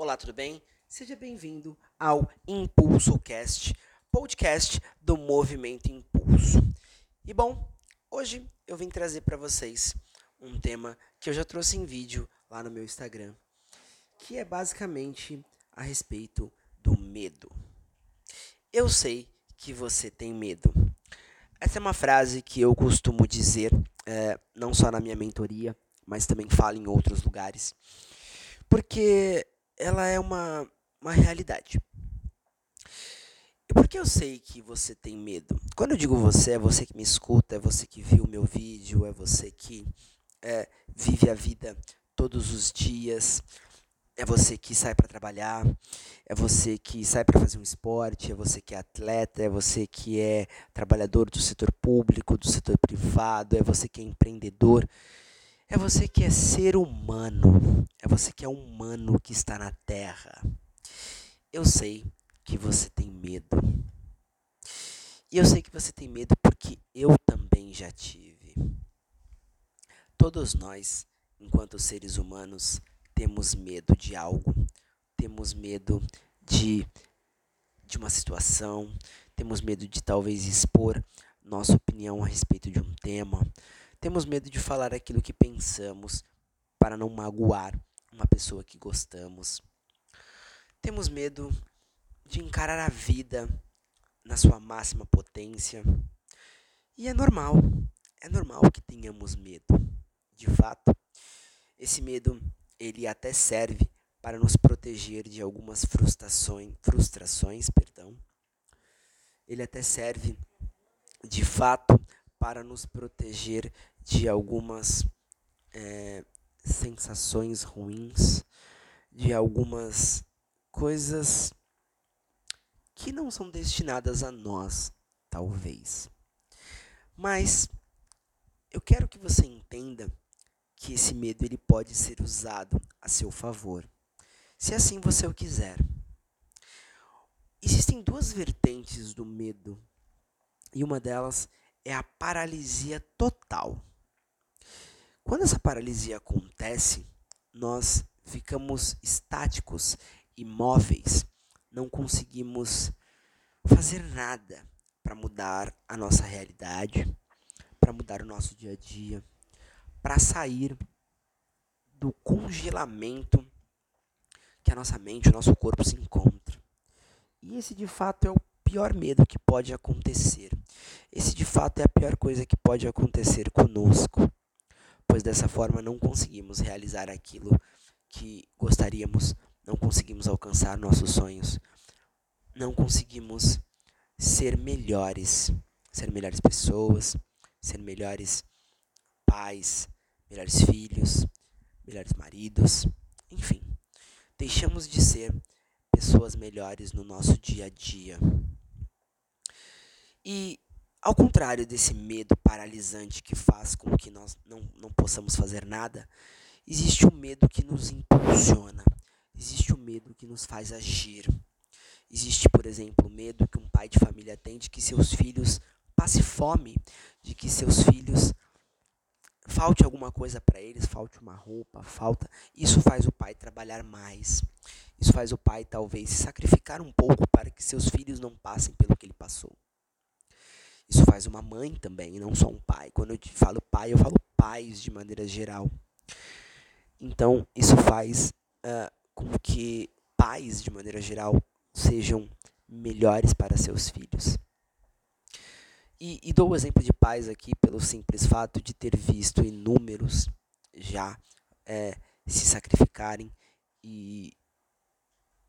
Olá, tudo bem? Seja bem-vindo ao Impulso Cast, podcast do Movimento Impulso. E bom, hoje eu vim trazer para vocês um tema que eu já trouxe em vídeo lá no meu Instagram, que é basicamente a respeito do medo. Eu sei que você tem medo. Essa é uma frase que eu costumo dizer, é, não só na minha mentoria, mas também falo em outros lugares, porque ela é uma, uma realidade. E por que eu sei que você tem medo? Quando eu digo você, é você que me escuta, é você que viu meu vídeo, é você que é, vive a vida todos os dias, é você que sai para trabalhar, é você que sai para fazer um esporte, é você que é atleta, é você que é trabalhador do setor público, do setor privado, é você que é empreendedor, é você que é ser humano, é você que é humano que está na Terra. Eu sei que você tem medo. E eu sei que você tem medo porque eu também já tive. Todos nós, enquanto seres humanos, temos medo de algo, temos medo de, de uma situação, temos medo de talvez expor nossa opinião a respeito de um tema, temos medo de falar aquilo que pensamos para não magoar uma pessoa que gostamos. Temos medo de encarar a vida na sua máxima potência. E é normal, é normal que tenhamos medo. De fato, esse medo ele até serve para nos proteger de algumas frustrações, frustrações, perdão. Ele até serve de fato para nos proteger de algumas é, sensações ruins, de algumas coisas que não são destinadas a nós, talvez. Mas eu quero que você entenda que esse medo ele pode ser usado a seu favor, se assim você o quiser. Existem duas vertentes do medo, e uma delas é a paralisia total. Quando essa paralisia acontece, nós ficamos estáticos, imóveis, não conseguimos fazer nada para mudar a nossa realidade, para mudar o nosso dia a dia para sair do congelamento que a nossa mente, o nosso corpo se encontra. E esse de fato é o pior medo que pode acontecer. Esse de fato é a pior coisa que pode acontecer conosco, pois dessa forma não conseguimos realizar aquilo que gostaríamos, não conseguimos alcançar nossos sonhos, não conseguimos ser melhores, ser melhores pessoas, ser melhores pais, melhores filhos, melhores maridos, enfim. Deixamos de ser pessoas melhores no nosso dia a dia. E ao contrário desse medo paralisante que faz com que nós não, não possamos fazer nada, existe o um medo que nos impulsiona, existe o um medo que nos faz agir. Existe, por exemplo, o medo que um pai de família tem de que seus filhos passem fome, de que seus filhos falte alguma coisa para eles, falte uma roupa, falta. Isso faz o pai trabalhar mais. Isso faz o pai talvez se sacrificar um pouco para que seus filhos não passem pelo que ele passou. Isso faz uma mãe também, não só um pai. Quando eu falo pai, eu falo pais de maneira geral. Então, isso faz uh, com que pais, de maneira geral, sejam melhores para seus filhos. E, e dou o exemplo de pais aqui pelo simples fato de ter visto inúmeros já é, se sacrificarem e,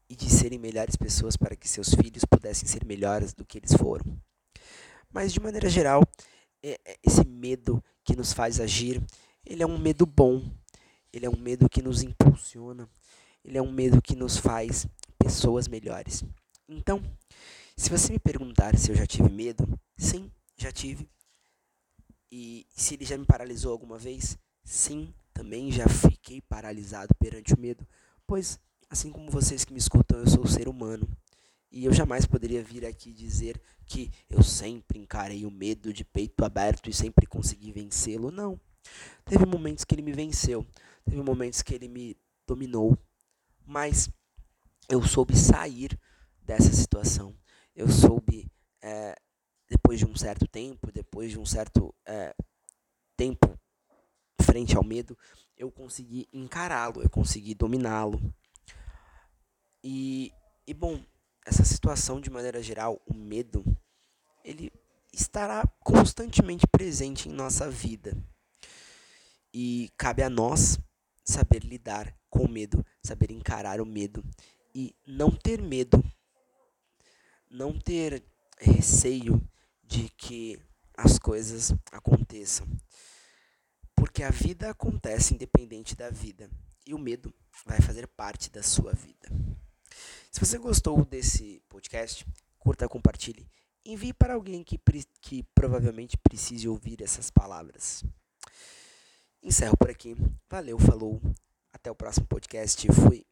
e de serem melhores pessoas para que seus filhos pudessem ser melhores do que eles foram. Mas de maneira geral, é, é, esse medo que nos faz agir, ele é um medo bom, ele é um medo que nos impulsiona, ele é um medo que nos faz pessoas melhores. Então, se você me perguntar se eu já tive medo, sim, já tive. E se ele já me paralisou alguma vez? Sim, também já fiquei paralisado perante o medo, pois, assim como vocês que me escutam, eu sou ser humano. E eu jamais poderia vir aqui dizer que eu sempre encarei o medo de peito aberto e sempre consegui vencê-lo. Não. Teve momentos que ele me venceu, teve momentos que ele me dominou, mas eu soube sair dessa situação. Eu soube, é, depois de um certo tempo, depois de um certo é, tempo frente ao medo, eu consegui encará-lo, eu consegui dominá-lo. E, e bom, essa situação de maneira geral, o medo, ele estará constantemente presente em nossa vida. E cabe a nós saber lidar com o medo, saber encarar o medo e não ter medo, não ter receio de que as coisas aconteçam. Porque a vida acontece independente da vida e o medo vai fazer parte da sua vida. Se você gostou desse podcast, curta, compartilhe, envie para alguém que, que provavelmente precise ouvir essas palavras. Encerro por aqui. Valeu, falou. Até o próximo podcast. Fui.